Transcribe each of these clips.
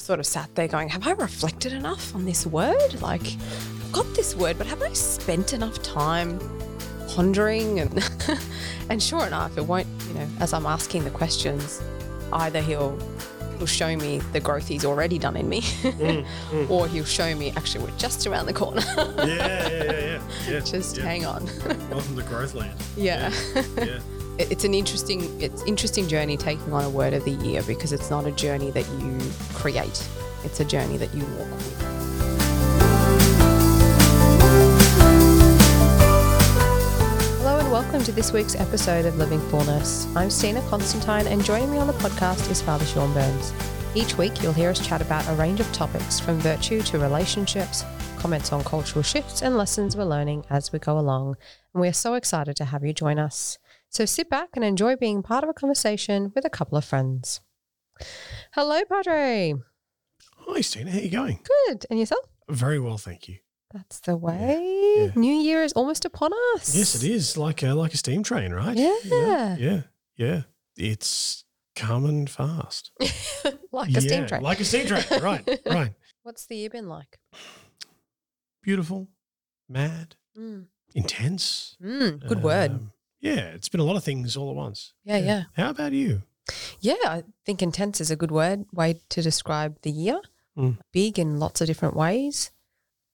sort of sat there going, Have I reflected enough on this word? Like, I've got this word, but have I spent enough time pondering? And, and sure enough, it won't, you know, as I'm asking the questions, either he'll he'll show me the growth he's already done in me, mm, mm. or he'll show me actually we're just around the corner. Yeah, yeah, yeah, yeah. yeah just yeah. hang on. Welcome to Growth Land. yeah. Yeah. It- it's an interesting it's interesting journey taking on a word of the year because it's not a journey that you create. It's a journey that you walk with hello and welcome to this week's episode of living fullness i'm stina constantine and joining me on the podcast is father sean Byrnes. Each week you'll hear us chat about a range of topics from virtue to relationships comments on cultural shifts and lessons we're learning as we go along. And we are so excited to have you join us so sit back and enjoy being part of a conversation with a couple of friends. Hello, Padre. Hi, Stina. How are you going? Good. And yourself? Very well, thank you. That's the way. yeah. New Year is almost upon us. Yes, it is like a like a steam train, right? Yeah. Yeah. Yeah. yeah. It's coming fast. like a steam train. Like a steam train. right. Right. What's the year been like? Beautiful, mad, Mm. intense. Mm, good word. Yeah, it's been a lot of things all at once. Yeah, yeah. How about you? Yeah, I think intense is a good word, way to describe the year. Mm. Big in lots of different ways.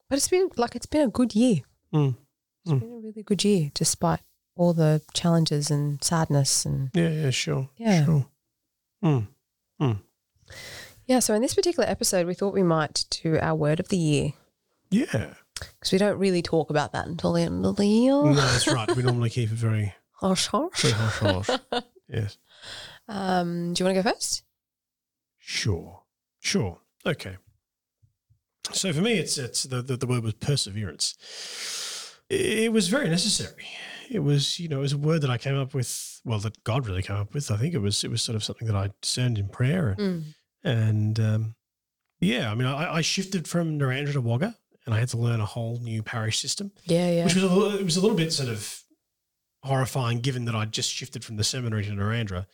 But it's been like it's been a good year. Mm. It's Mm. been a really good year, despite all the challenges and sadness and Yeah, yeah, sure. Yeah. Sure. Mm. Yeah, so in this particular episode, we thought we might do our word of the year Yeah. Because we don't really talk about that until the end of the year. No, that's right. We normally keep it very, Hush, hush. very hush hush. Yes. Um, do you want to go first? Sure. Sure. Okay. So for me, it's it's the the, the word was perseverance. It was very necessary. It was you know it was a word that I came up with. Well, that God really came up with. I think it was it was sort of something that I discerned in prayer and Mm. and um, yeah. I mean, I, I shifted from Narrandera to Wagga, and I had to learn a whole new parish system, Yeah, yeah. which was a little, it was a little bit sort of horrifying, given that I'd just shifted from the seminary to Narrandera.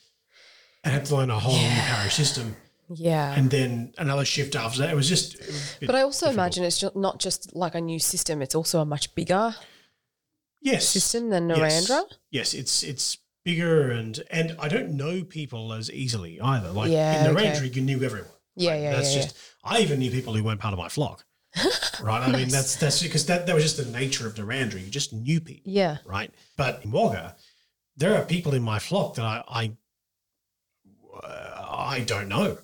and had to learn a whole new parish system yeah. and then another shift after that. It was just. it was a bit but I also difficult. imagine it's just not just like a new system; it's also a much bigger yes, system than Yes. Yes, it's it's bigger and and I don't know people as easily either. Like Yeah, in okay. Narrandera, you knew everyone. Yeah, Like, yeah, That's yeah, just. I even knew people who weren't part of my flock. right. I mean, that's that's because that that was just the nature of Narrandera. You just knew people. yeah. right? But in Wagga, there are people in my flock that I I, I don't know.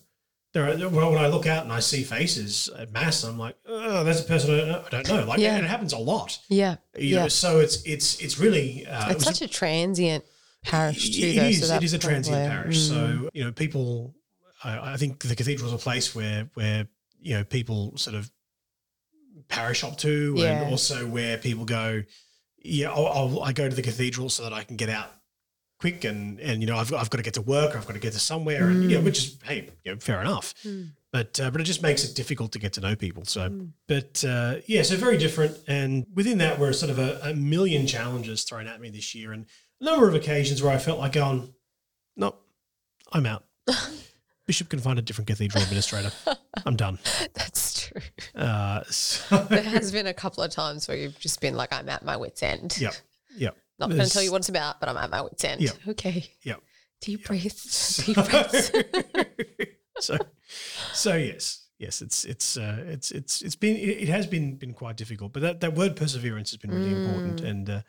There are well, when I look out and I see faces at mass, I'm like, oh, that's a person I don't know. I don't know. Like, Yeah. and it happens a lot. Yeah, You know, Yeah. so it's it's it's really uh, it's was such a transient parish too. it though, is. so it that's a transient probably- parish. Mm. So you know, people. I, I think the cathedral is a place where where you know people sort of parish up to, Yeah. and also where people go. Yeah, I'll, I'll, I go to the cathedral so that I can get out quick, and and you know I've I've got to get to work, I've got to get to somewhere, and you know, Mm. which is hey, you know, fair enough. Mm. But uh, but it just makes it difficult to get to know people. So, Mm. but uh, yeah, so very different. And within that, were sort of a, a million challenges thrown at me this year, and a number of occasions where I felt like going, no, I'm out. Bishop can find a different cathedral administrator. I'm done. Uh, so, There has been a couple of times where you've just been like, "I'm at my wits' end." Yep. Yep. Not going to tell you what it's about, but I'm at my wits' end. Yep. Okay. Yep. Deep Yep. breaths. Deep breaths. so, so yes, yes, it's it's uh, it's it's it's been it, has been been quite difficult, but that, that word perseverance has been really important, Mm. and uh,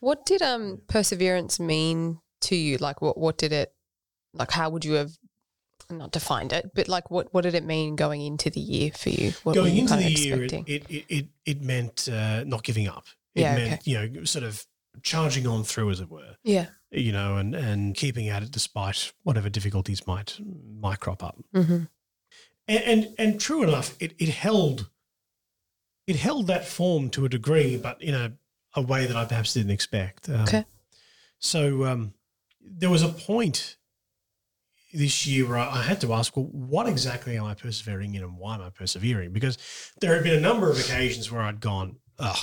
What did um perseverance mean to you? Like what what did it like how would you have not defined it, but like what what did it mean going into the year for you? What going into the year, it, it it it it meant uh, not giving up. It Yeah, meant okay. you know sort of charging on through, as it were. yeah. You know, and and keeping at it despite whatever difficulties might might crop up. Mm-hmm. and and, and true enough, it, it held it held that form to a degree, but in a, a way that I perhaps didn't expect. Um, Okay. So um, there was a point this year where I had to ask, well, what exactly am I persevering in, and why am I persevering? Because there had been a number of occasions where I'd gone, ugh,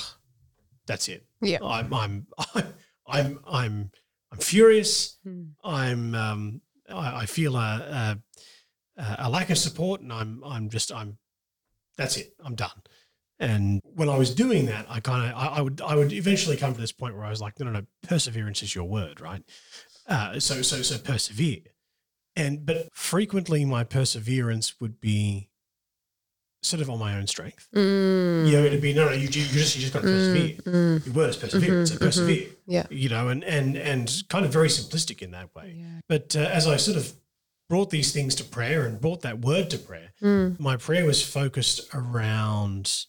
that's it. Yeah. I'm I'm I'm I'm I'm, I'm furious. Mm. I'm um, I, I feel a, a a lack of support, and I'm I'm just I'm that's it. I'm done. And when I was doing that, I kind of I, I would I would eventually come to this point where I was like, no, no, no, perseverance is your word, right? Uh, so so so persevere. And but frequently my perseverance would be sort of on my own strength. Mm. You know, it'd be no, no, you, you just you just got to persevere. Mm. Your word is perseverance, so persevere. Yeah. You know, and and and kind of very simplistic in that way. Yeah. But uh, as I sort of brought these things to prayer and brought that word to prayer, Mm. my prayer was focused around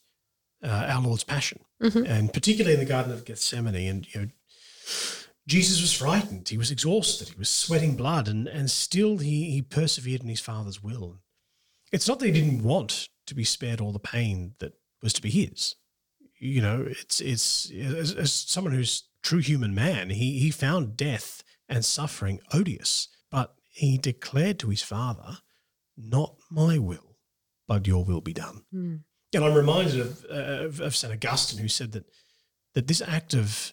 uh, our Lord's passion, Mhm. and particularly in the Garden of Gethsemane. And you know, Jesus was frightened; he was exhausted; he was sweating blood, and and still he he persevered in his Father's will. It's not that he didn't want to be spared all the pain that was to be his. You know, it's it's as, as someone who's true human man, he he found death and suffering odious, but he declared to his Father, "Not my will, but your will be done." Mm. And I'm reminded of, uh, of, of St. Augustine, who said that, that this act of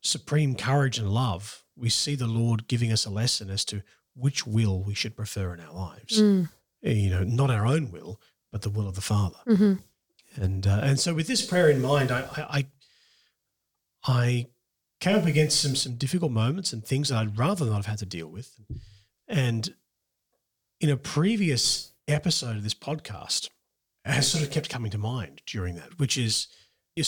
supreme courage and love, we see the Lord giving us a lesson as to which will we should prefer in our lives. Mm. You know, not our own will, but the will of the Father. hmm And uh, and so with this prayer in mind, I, I I I came up against some some difficult moments and things that I'd rather not have had to deal with. And in a previous episode of this podcast, has sort of kept coming to mind during that, which is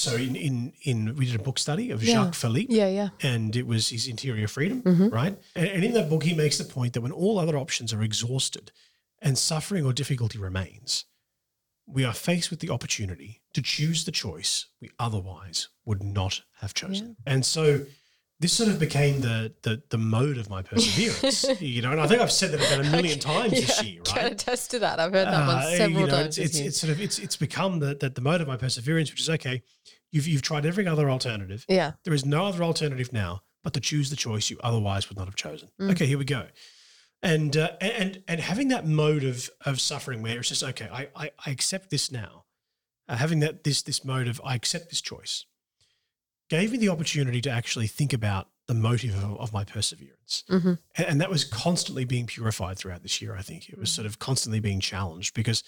so in in in we did a book study of Yeah. Jacques Philippe Yeah. Yeah. and it was his interior freedom, Mhm. right? And, and in that book, he makes the point that when all other options are exhausted and suffering or difficulty remains, we are faced with the opportunity to choose the choice we otherwise would not have chosen. And so this sort of became the the, the mode of my perseverance, you know. And I think I've said that about a million times this Yeah, year, Can attest to that. I've heard that Uh, one several you know, times. It's, it's, it's sort of it's it's become the, the the mode of my perseverance, which is okay. You've you've tried every other alternative. yeah. There is no other alternative now but to choose the choice you otherwise would not have chosen. Mm. Okay, here we go. And uh, and and having that mode of of suffering where it's just okay, I I, I accept this now. Uh, having that this this mode of I accept this choice gave me the opportunity to actually think about the motive of, of my perseverance. Mhm. And, and that was constantly being purified throughout this year. I think it was sort of constantly being challenged because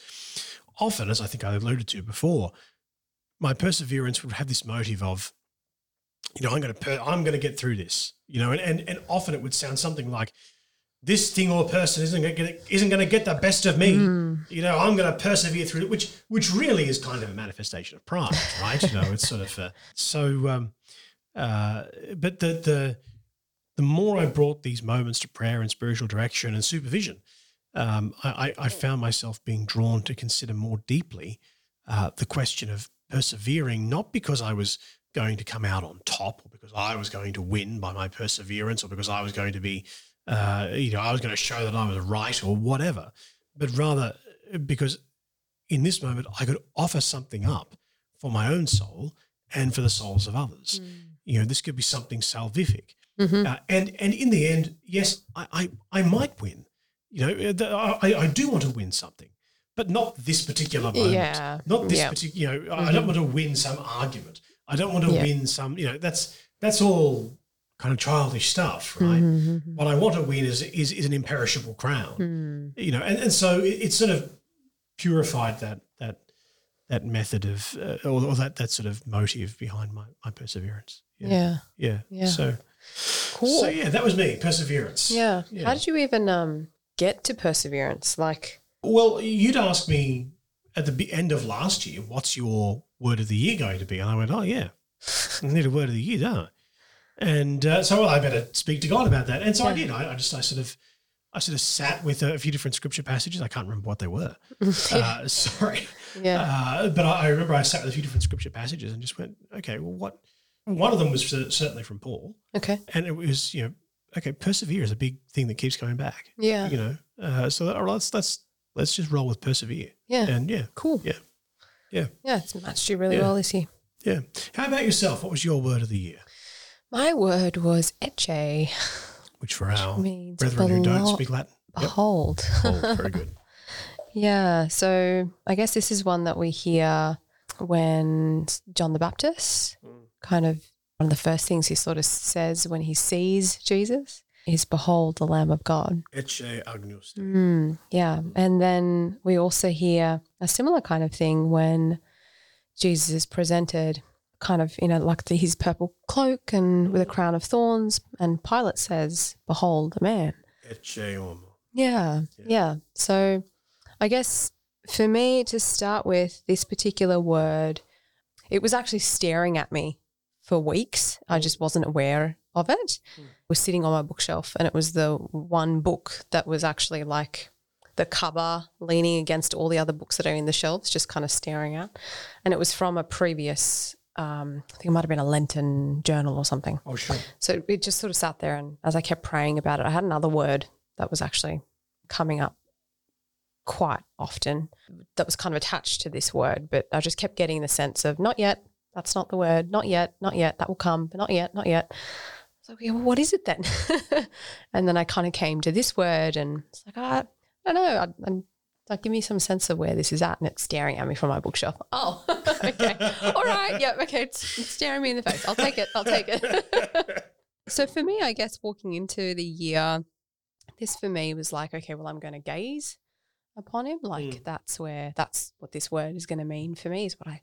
often, as I think I alluded to before, my perseverance would have this motive of, you know, I'm going to per- I'm going to get through this, you know, and, and and often it would sound something like, this thing or person isn't going to get isn't going to get the best of me. Mm. You know, I'm going to persevere through it, which which really is kind of a manifestation of pride, right? you know, it's sort of uh, so. Um, uh, but the the the more I brought these moments to prayer and spiritual direction and supervision, um, I, I, I found myself being drawn to consider more deeply uh, the question of persevering, not because I was going to come out on top or because I was going to win by my perseverance or because I was going to be, uh, you know, I was going to show that I was right or whatever, but rather because in this moment I could offer something up for my own soul and for the souls of others. You know, this could be something salvific. Mhm. Uh, and and in the end, yes, I, I, I might win. You know, uh, the- I, I do want to win something, but not this particular moment. Yeah. Not this Yeah. particular. You know, I don't want to win some argument. I don't want to Yeah. win some. You know, that's that's all kind of childish stuff, right? Mhm. What I want to win is is, is an imperishable crown. Mm. You know, and, and so it, it's sort of purified that that that method of uh, or, or that that sort of motive behind my my perseverance. Yeah. Yeah. Yeah. So Cool. so yeah, that was me, perseverance. Yeah. Yeah. How did you even um get to perseverance? Like, Well, you'd asked me at the end of last year, what's your word of the year going to be? And I went, oh, yeah, I need a word of the year, don't I? And uh, so well, I better speak to God about that. And so I did. I, I just, I sort of, I sort of sat with a, few different scripture passages. I can't remember what they were. Uh, sorry. yeah. Uh, but I, I remember I sat with a few different scripture passages and just went, okay, well, what? One of them was certainly from Paul. okay. And it was, you know, okay, persevere is a big thing that keeps coming back. Yeah. You know, uh, so right, let's let's let's just roll with persevere. Yeah. And yeah, Cool. Yeah. Yeah. Yeah. It's matched you really Yeah. well this year. yeah. How about yourself? What was your word of the year? My word was Ecce, Which for our means brethren who don't speak Latin. Yep. behold. Very good. Yeah. So I guess this is one that we hear when John the Baptist Mm. kind of one of the first things he sort of says when he sees Jesus is Behold the Lamb of God. Ecce agnus Mm, yeah. And then we also hear a similar kind of thing when Jesus is presented kind of in a like the, his purple cloak and with a crown of thorns and Pilate says, "Behold the man." Yeah. Yeah. Yeah. So I guess for me to start with this particular word, it was actually staring at me for weeks. I just wasn't aware of it. Mm. It was sitting on my bookshelf and it was the one book that was actually like the cover leaning against all the other books that are in the shelves, just kind of staring at. And it was from a previous um, I think it might have been a Lenten journal or something. Oh, sure. So it just sort of sat there, and as I kept praying about it, I had another word that was actually coming up quite often that was kind of attached to this word, but I just kept getting the sense of not yet, that's not the word, not yet, not yet, that will come, but not yet, not yet. So yeah, well, what is it then? and then I kind of came to this word, and it's like, ah, I don't know, I, I'm. Like, give me some sense of where this is at, and it's staring at me from my bookshelf. Oh, okay, all right, yeah, okay, it's, it's staring me in the face. I'll take it. I'll take it. So for me, I guess walking into the year, this for me was like, okay, well, I'm going to gaze upon him. Like Mm. that's where that's what this word is going to mean for me. Is what I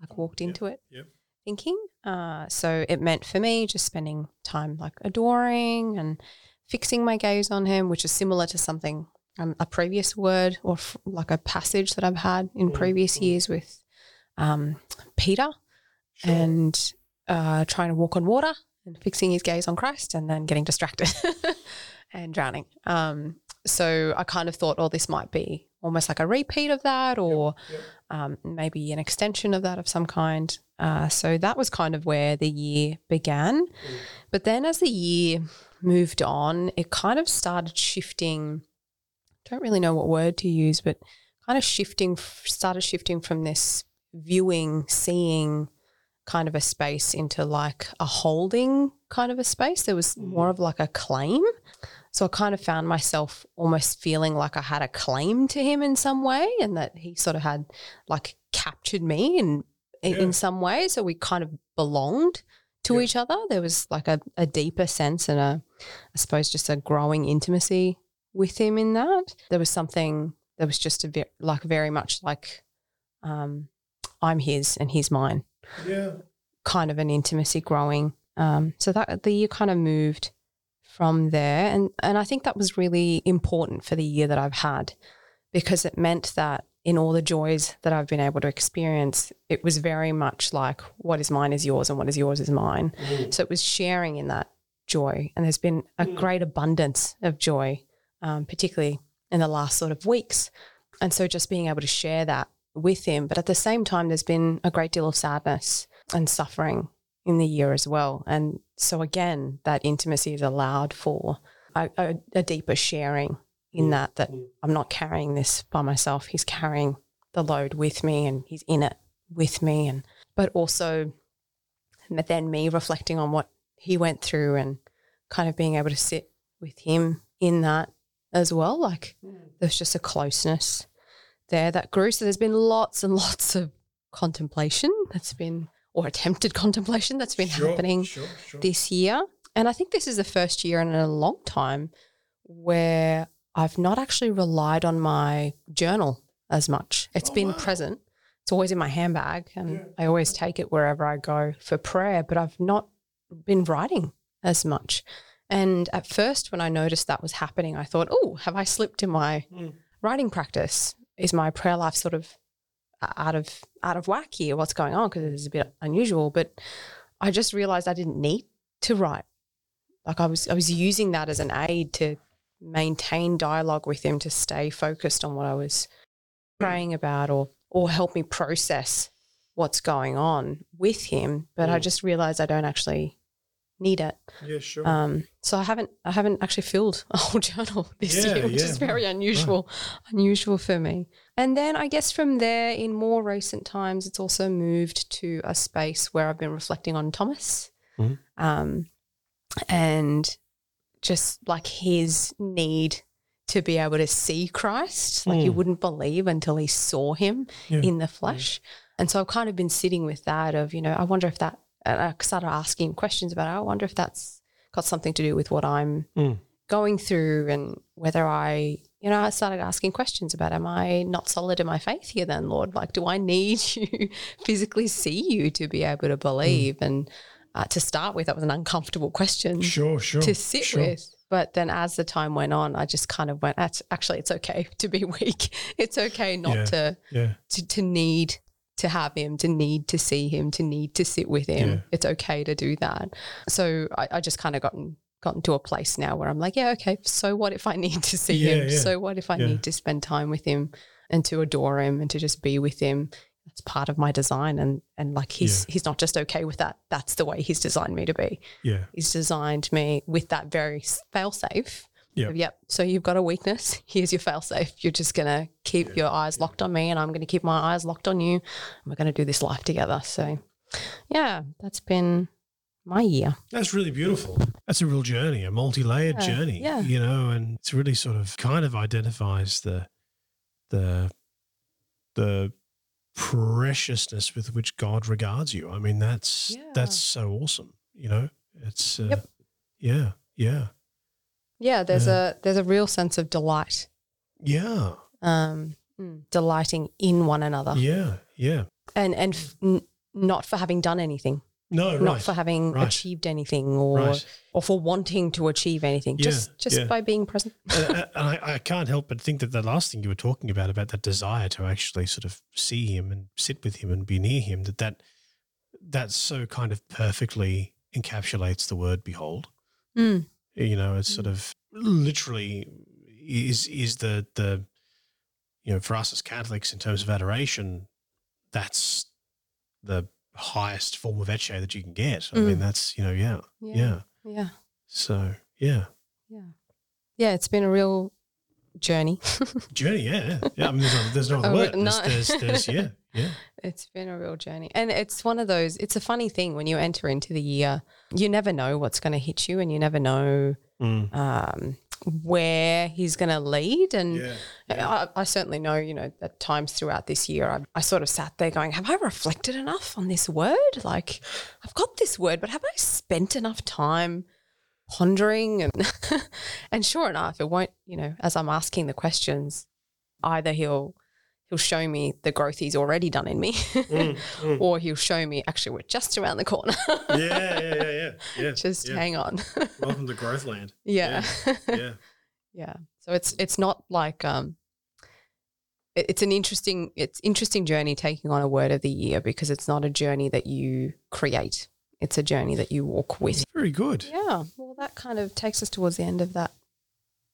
like walked Yep, into it yep. thinking. Uh, so it meant for me just spending time like adoring and fixing my gaze on him, which is similar to something um, a previous word or f- like a passage that I've had in Mm, previous mm. years with um, Peter Sure. and uh, trying to walk on water and fixing his gaze on Christ and then getting distracted and drowning. Um, so I kind of thought, oh, this might be almost like a repeat of that or yep. um, maybe an extension of that of some kind. Uh, so that was kind of where the year began. But then as the year moved on, it kind of started shifting. Don't really know what word to use, but kind of shifting, started shifting from this viewing, seeing kind of a space into like a holding kind of a space. There was mm. more of like a claim. So I kind of found myself almost feeling like I had a claim to him in some way and that he sort of had like captured me in in, Yeah. in some way. So we kind of belonged to Yeah. each other. There was like a, a deeper sense and a I suppose just a growing intimacy with him in that. There was something that was just a ve- like very much like um, I'm his and he's mine Yeah. kind of an intimacy growing. Um, so that the year kind of moved from there, and and I think that was really important for the year that I've had because it meant that in all the joys that I've been able to experience, it was very much like what is mine is yours and what is yours is mine. Mm. So it was sharing in that joy, and there's been a Mm. great abundance of joy, um, particularly in the last sort of weeks. And so just being able to share that with him, but at the same time, there's been a great deal of sadness and suffering in the year as well. And so again, that intimacy is allowed for a, a, a deeper sharing in that that. I'm not carrying this by myself. He's carrying the load with me and he's in it with me and but also but then me reflecting on what he went through and kind of being able to sit with him in that as well. Like hmm. there's just a closeness there that grew. So there's been lots and lots of contemplation that's been or attempted contemplation that's been Sure, happening Sure, sure. this year. And I think this is the first year in a long time where I've not actually relied on my journal as much. It's Oh, been wow. present. It's always in my handbag and Yeah. I always take it wherever I go for prayer, but I've not been writing as much. And at first, when I noticed that was happening, I thought, oh, have I slipped in my Mm. writing practice? Is my prayer life sort of out of out of whack here? What's going on? Because it is a bit unusual. But I just realized I didn't need to write. Like I was I was using that as an aid to maintain dialogue with him to stay focused on what I was praying about or or help me process what's going on with him. But I Mm. just realized I don't actually need it. Yeah, sure. Um, so I haven't I haven't actually filled a whole journal this Yeah, year, which yeah, is very right, unusual, unusual for me. And then I guess from there, in more recent times, it's also moved to a space where I've been reflecting on Thomas, Mhm. um, and just like his need to be able to see Christ, like he Mm. wouldn't believe until he saw him Yeah. in the flesh. And so I've kind of been sitting with that of, you know, I wonder if that, and I started asking questions about it. I wonder if that's got something to do with what I'm Mm. going through and whether I, you know, I started asking questions about, am I not solid in my faith here then, Lord? Like, do I need you physically see you to be able to believe? And uh, to start with, that was an uncomfortable question Sure, sure. to sit sure. with. But then as the time went on, I just kind of went, actually, it's okay to be weak. It's okay not Yeah. to, Yeah. to, to need to have him, to need to see him, to need to sit with him. Yeah. It's okay to do that. So I, I just kind of gotten gotten to a place now where I'm like, yeah, okay. So what if I need to see Yeah, him? yeah. So what if I need to spend time with him and to adore him and to just be with him? That's part of my design, and and like he's he's not just okay with that. That's the way he's designed me to be. Yeah. He's designed me with that very fail safe. Yep. Yep. So you've got a weakness. Here's your fail safe. You're just gonna keep your eyes locked on me, and I'm gonna keep my eyes locked on you. And we're gonna do this life together. So, yeah, that's been my year. That's really beautiful. That's a real journey, a multi-layered Yeah, journey. yeah. You know, and it's really sort of kind of identifies the the the preciousness with which God regards you. I mean, that's Yeah. that's so awesome. You know, it's uh, Yep. yeah, yeah, Yeah, there's a there's a real sense of delight, yeah, um, mm, delighting in one another, yeah, yeah. and and f- n- not for having done anything, No, not right, for having right. achieved anything, or right. or for wanting to achieve anything, Yeah, just just yeah. by being present. and, and I, I can't help but think that the last thing you were talking about about that desire to actually sort of see him and sit with him and be near him that that that so kind of perfectly encapsulates the word behold Mm. You know it's sort of literally is is the the you know for us as catholics in terms of adoration that's the highest form of ecce that you can get. I mean Mm. that's you know yeah. yeah, yeah, so yeah. Yeah, yeah. It's been a real journey. Journey, yeah, yeah. I mean, there's no, there's no other Oh, word. no. There's, there's, there's, yeah, yeah, It's been a real journey. And it's one of those, it's a funny thing when you enter into the year, you never know what's going to hit you and you never know Mm. um, where he's going to lead. And yeah, I, I certainly know, you know, at times throughout this year, I, I sort of sat there going, have I reflected enough on this word? Like, I've got this word, but have I spent enough time pondering? And, and sure enough, it won't, you know, as I'm asking the questions, either he'll, he'll show me the growth he's already done in me Mm, mm. or he'll show me actually we're just around the corner. yeah, yeah, yeah, yeah, yeah. just yeah. hang on. Welcome to growth land. yeah. Yeah, yeah. So it's it's not like um it- it's an interesting it's interesting journey taking on a word of the year because it's not a journey that you create. It's a journey that you walk with. very good. Yeah. Well that kind of takes us towards the end of that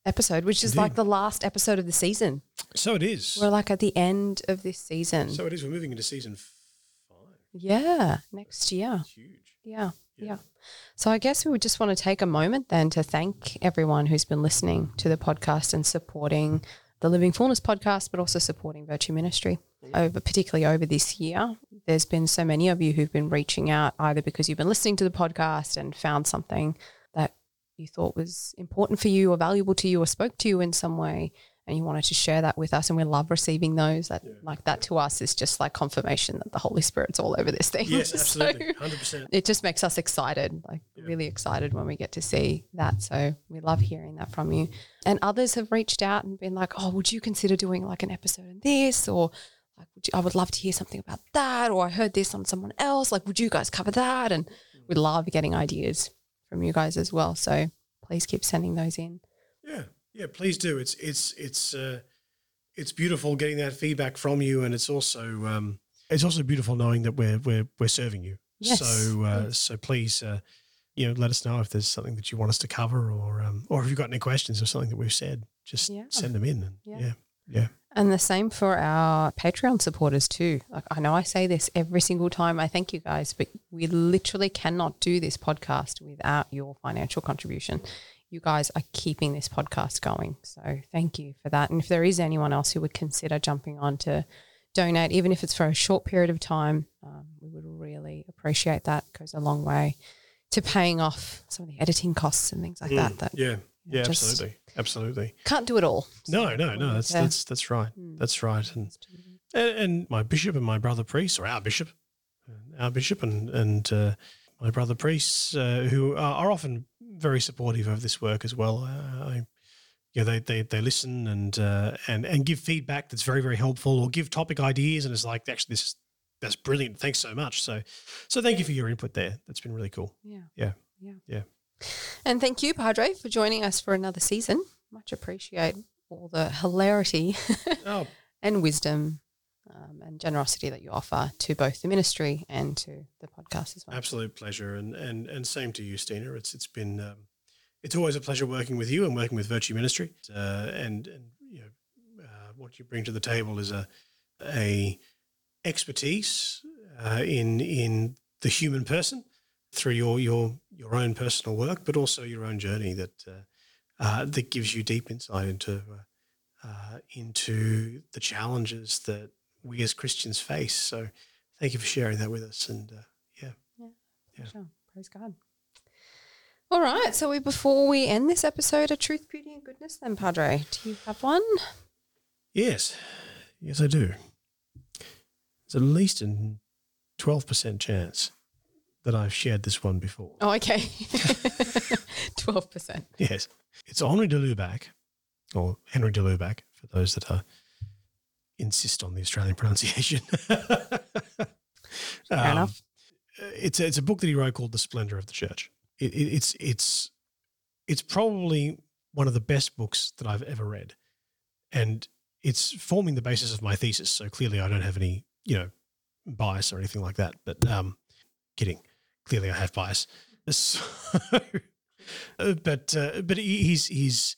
episode, which is Indeed. like the last episode of the season. So it is. We're like at the end of this season. So it is. We're moving into season five. yeah, next year. It's huge. Yeah, Yeah. yeah. So I guess we would just want to take a moment then to thank everyone who's been listening to the podcast and supporting the Living Fullness podcast, but also supporting Virtue Ministry. Over particularly over this year, there's been so many of you who've been reaching out either because you've been listening to the podcast and found something that you thought was important for you or valuable to you or spoke to you in some way and you wanted to share that with us and we love receiving those that like that to us is just like confirmation that the holy spirit's all over this thing Yes, So- absolutely. Hundred percent. it just makes us excited, like really excited when we get to see that. So we love hearing that from you. And others have reached out and been like, "Oh, would you consider doing like an episode on this?" Or like, would you, "I would love to hear something about that." Or I heard this on someone else. Like, would you guys cover that? And we love getting ideas from you guys as well. So please keep sending those in. Yeah, yeah. Please do. It's it's it's uh, it's beautiful getting that feedback from you, and it's also um, it's also beautiful knowing that we're we're we're serving you. Yes, So uh, so please. Uh, you know, let us know if there's something that you want us to cover, or um, or if you've got any questions or something that we've said, just Yeah. send them in. And Yeah. yeah, yeah. And the same for our Patreon supporters too. Like I know I say this every single time I thank you guys, but we literally cannot do this podcast without your financial contribution. You guys are keeping this podcast going. So thank you for that. And if there is anyone else who would consider jumping on to donate, even if it's for a short period of time, um, we would really appreciate that. It goes a long way to paying off some of the editing costs and things like that. That Mm. Yeah, yeah, absolutely, absolutely. can't do it all. No, no, no. That's Yeah. that's that's right. Mm. That's right. And, and and my bishop and my brother priest, or our bishop, uh, our bishop, and and uh, my brother priests uh, who are, are often very supportive of this work as well. Uh, I, you know, they, they, they listen and, uh, and, and give feedback that's very, very helpful or give topic ideas. And it's like, actually, this is, that's brilliant. Thanks so much. So, so thank you for your input there. That's been really cool. Yeah. Yeah. Yeah. Yeah. And thank you, Padre, for joining us for another season. Much appreciate all the hilarity Oh, and wisdom um, and generosity that you offer to both the ministry and to the podcast as well. absolute pleasure. And, and, and same to you, Stina. It's, it's been, um, it's always a pleasure working with you and working with Virtue Ministry. Uh, and, and, you know, uh, what you bring to the table is a, a expertise uh, in, in the human person through your, your, your own personal work, but also your own journey that, uh, uh, that gives you deep insight into, uh, uh, into the challenges that we as Christians face. So thank you for sharing that with us. And, uh, yeah. Yeah. Sure. Praise God. All right. So we before we end this episode of Truth, Beauty, and Goodness, then Padre, do you have one? Yes, yes, I do. There's at least a twelve percent chance that I've shared this one before. Oh, okay. Twelve percent. Yes, it's Henri de Lubac, or Henry de Lubac, for those that are insist on the Australian pronunciation. Fair Um, enough. It's a, it's a book that he wrote called The Splendor of the Church. It, it, it's it's it's probably one of the best books that I've ever read, and it's forming the basis of my thesis. So clearly, I don't have any you know bias or anything like that. But um, kidding. Clearly, I have bias. So, uh, but uh, but he, he's he's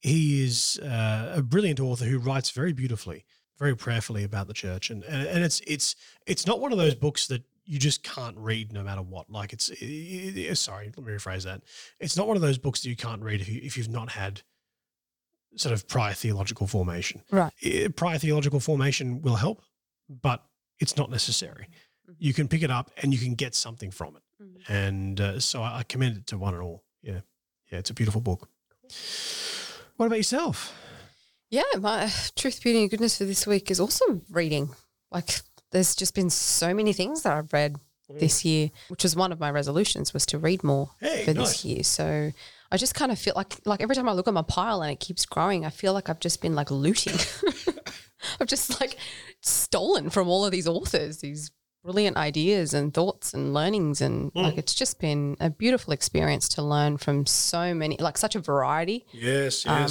he is uh, a brilliant author who writes very beautifully, very prayerfully about the church, and and, and it's it's it's not one of those books that you just can't read no matter what. Like it's it, it- sorry, let me rephrase that. It's not one of those books that you can't read if you if you've not had sort of prior theological formation. Right. Prior theological formation will help, but it's not necessary. Mhm. You can pick it up and you can get something from it, Mhm. and uh, so I, I commend it to one and all. Yeah, yeah, it's a beautiful book. What about yourself? Yeah, my truth, beauty, and goodness for this week is also reading. Like, there's just been so many things that I've read this year, which was one of my resolutions was to read more Hey, for nice. this year. So I just kind of feel like, like every time I look at my pile and it keeps growing, I feel like I've just been like looting. I've just like stolen from all of these authors these brilliant ideas and thoughts and learnings, and hmm. like it's just been a beautiful experience to learn from so many, like such a variety Yes, um,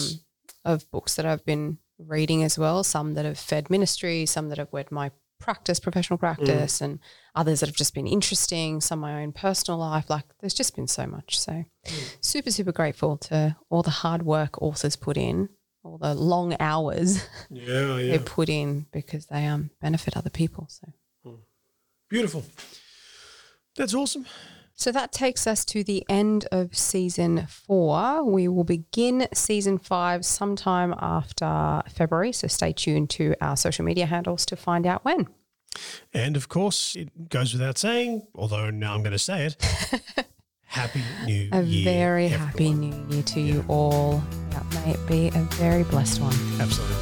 of books that I've been reading as well. Some that have fed ministry, some that have fed my practice, professional hmm. practice, and others that have just been interesting. Some my own personal life. Like there's just been so much. So hmm. super, super grateful to all the hard work authors put in, all the long hours yeah, they yeah. put in because they um benefit other people. So. Beautiful. That's awesome. So that takes us to the end of season four. We will begin season five sometime after February. So stay tuned to our social media handles to find out when. And of course, it goes without saying, although now I'm going to say it. happy New A Year. very happy new year to you all. May it be a very blessed one. Absolutely.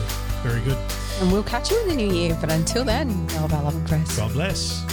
Very good. And we'll catch you in the new year. But until then, know about love and Chris. God bless.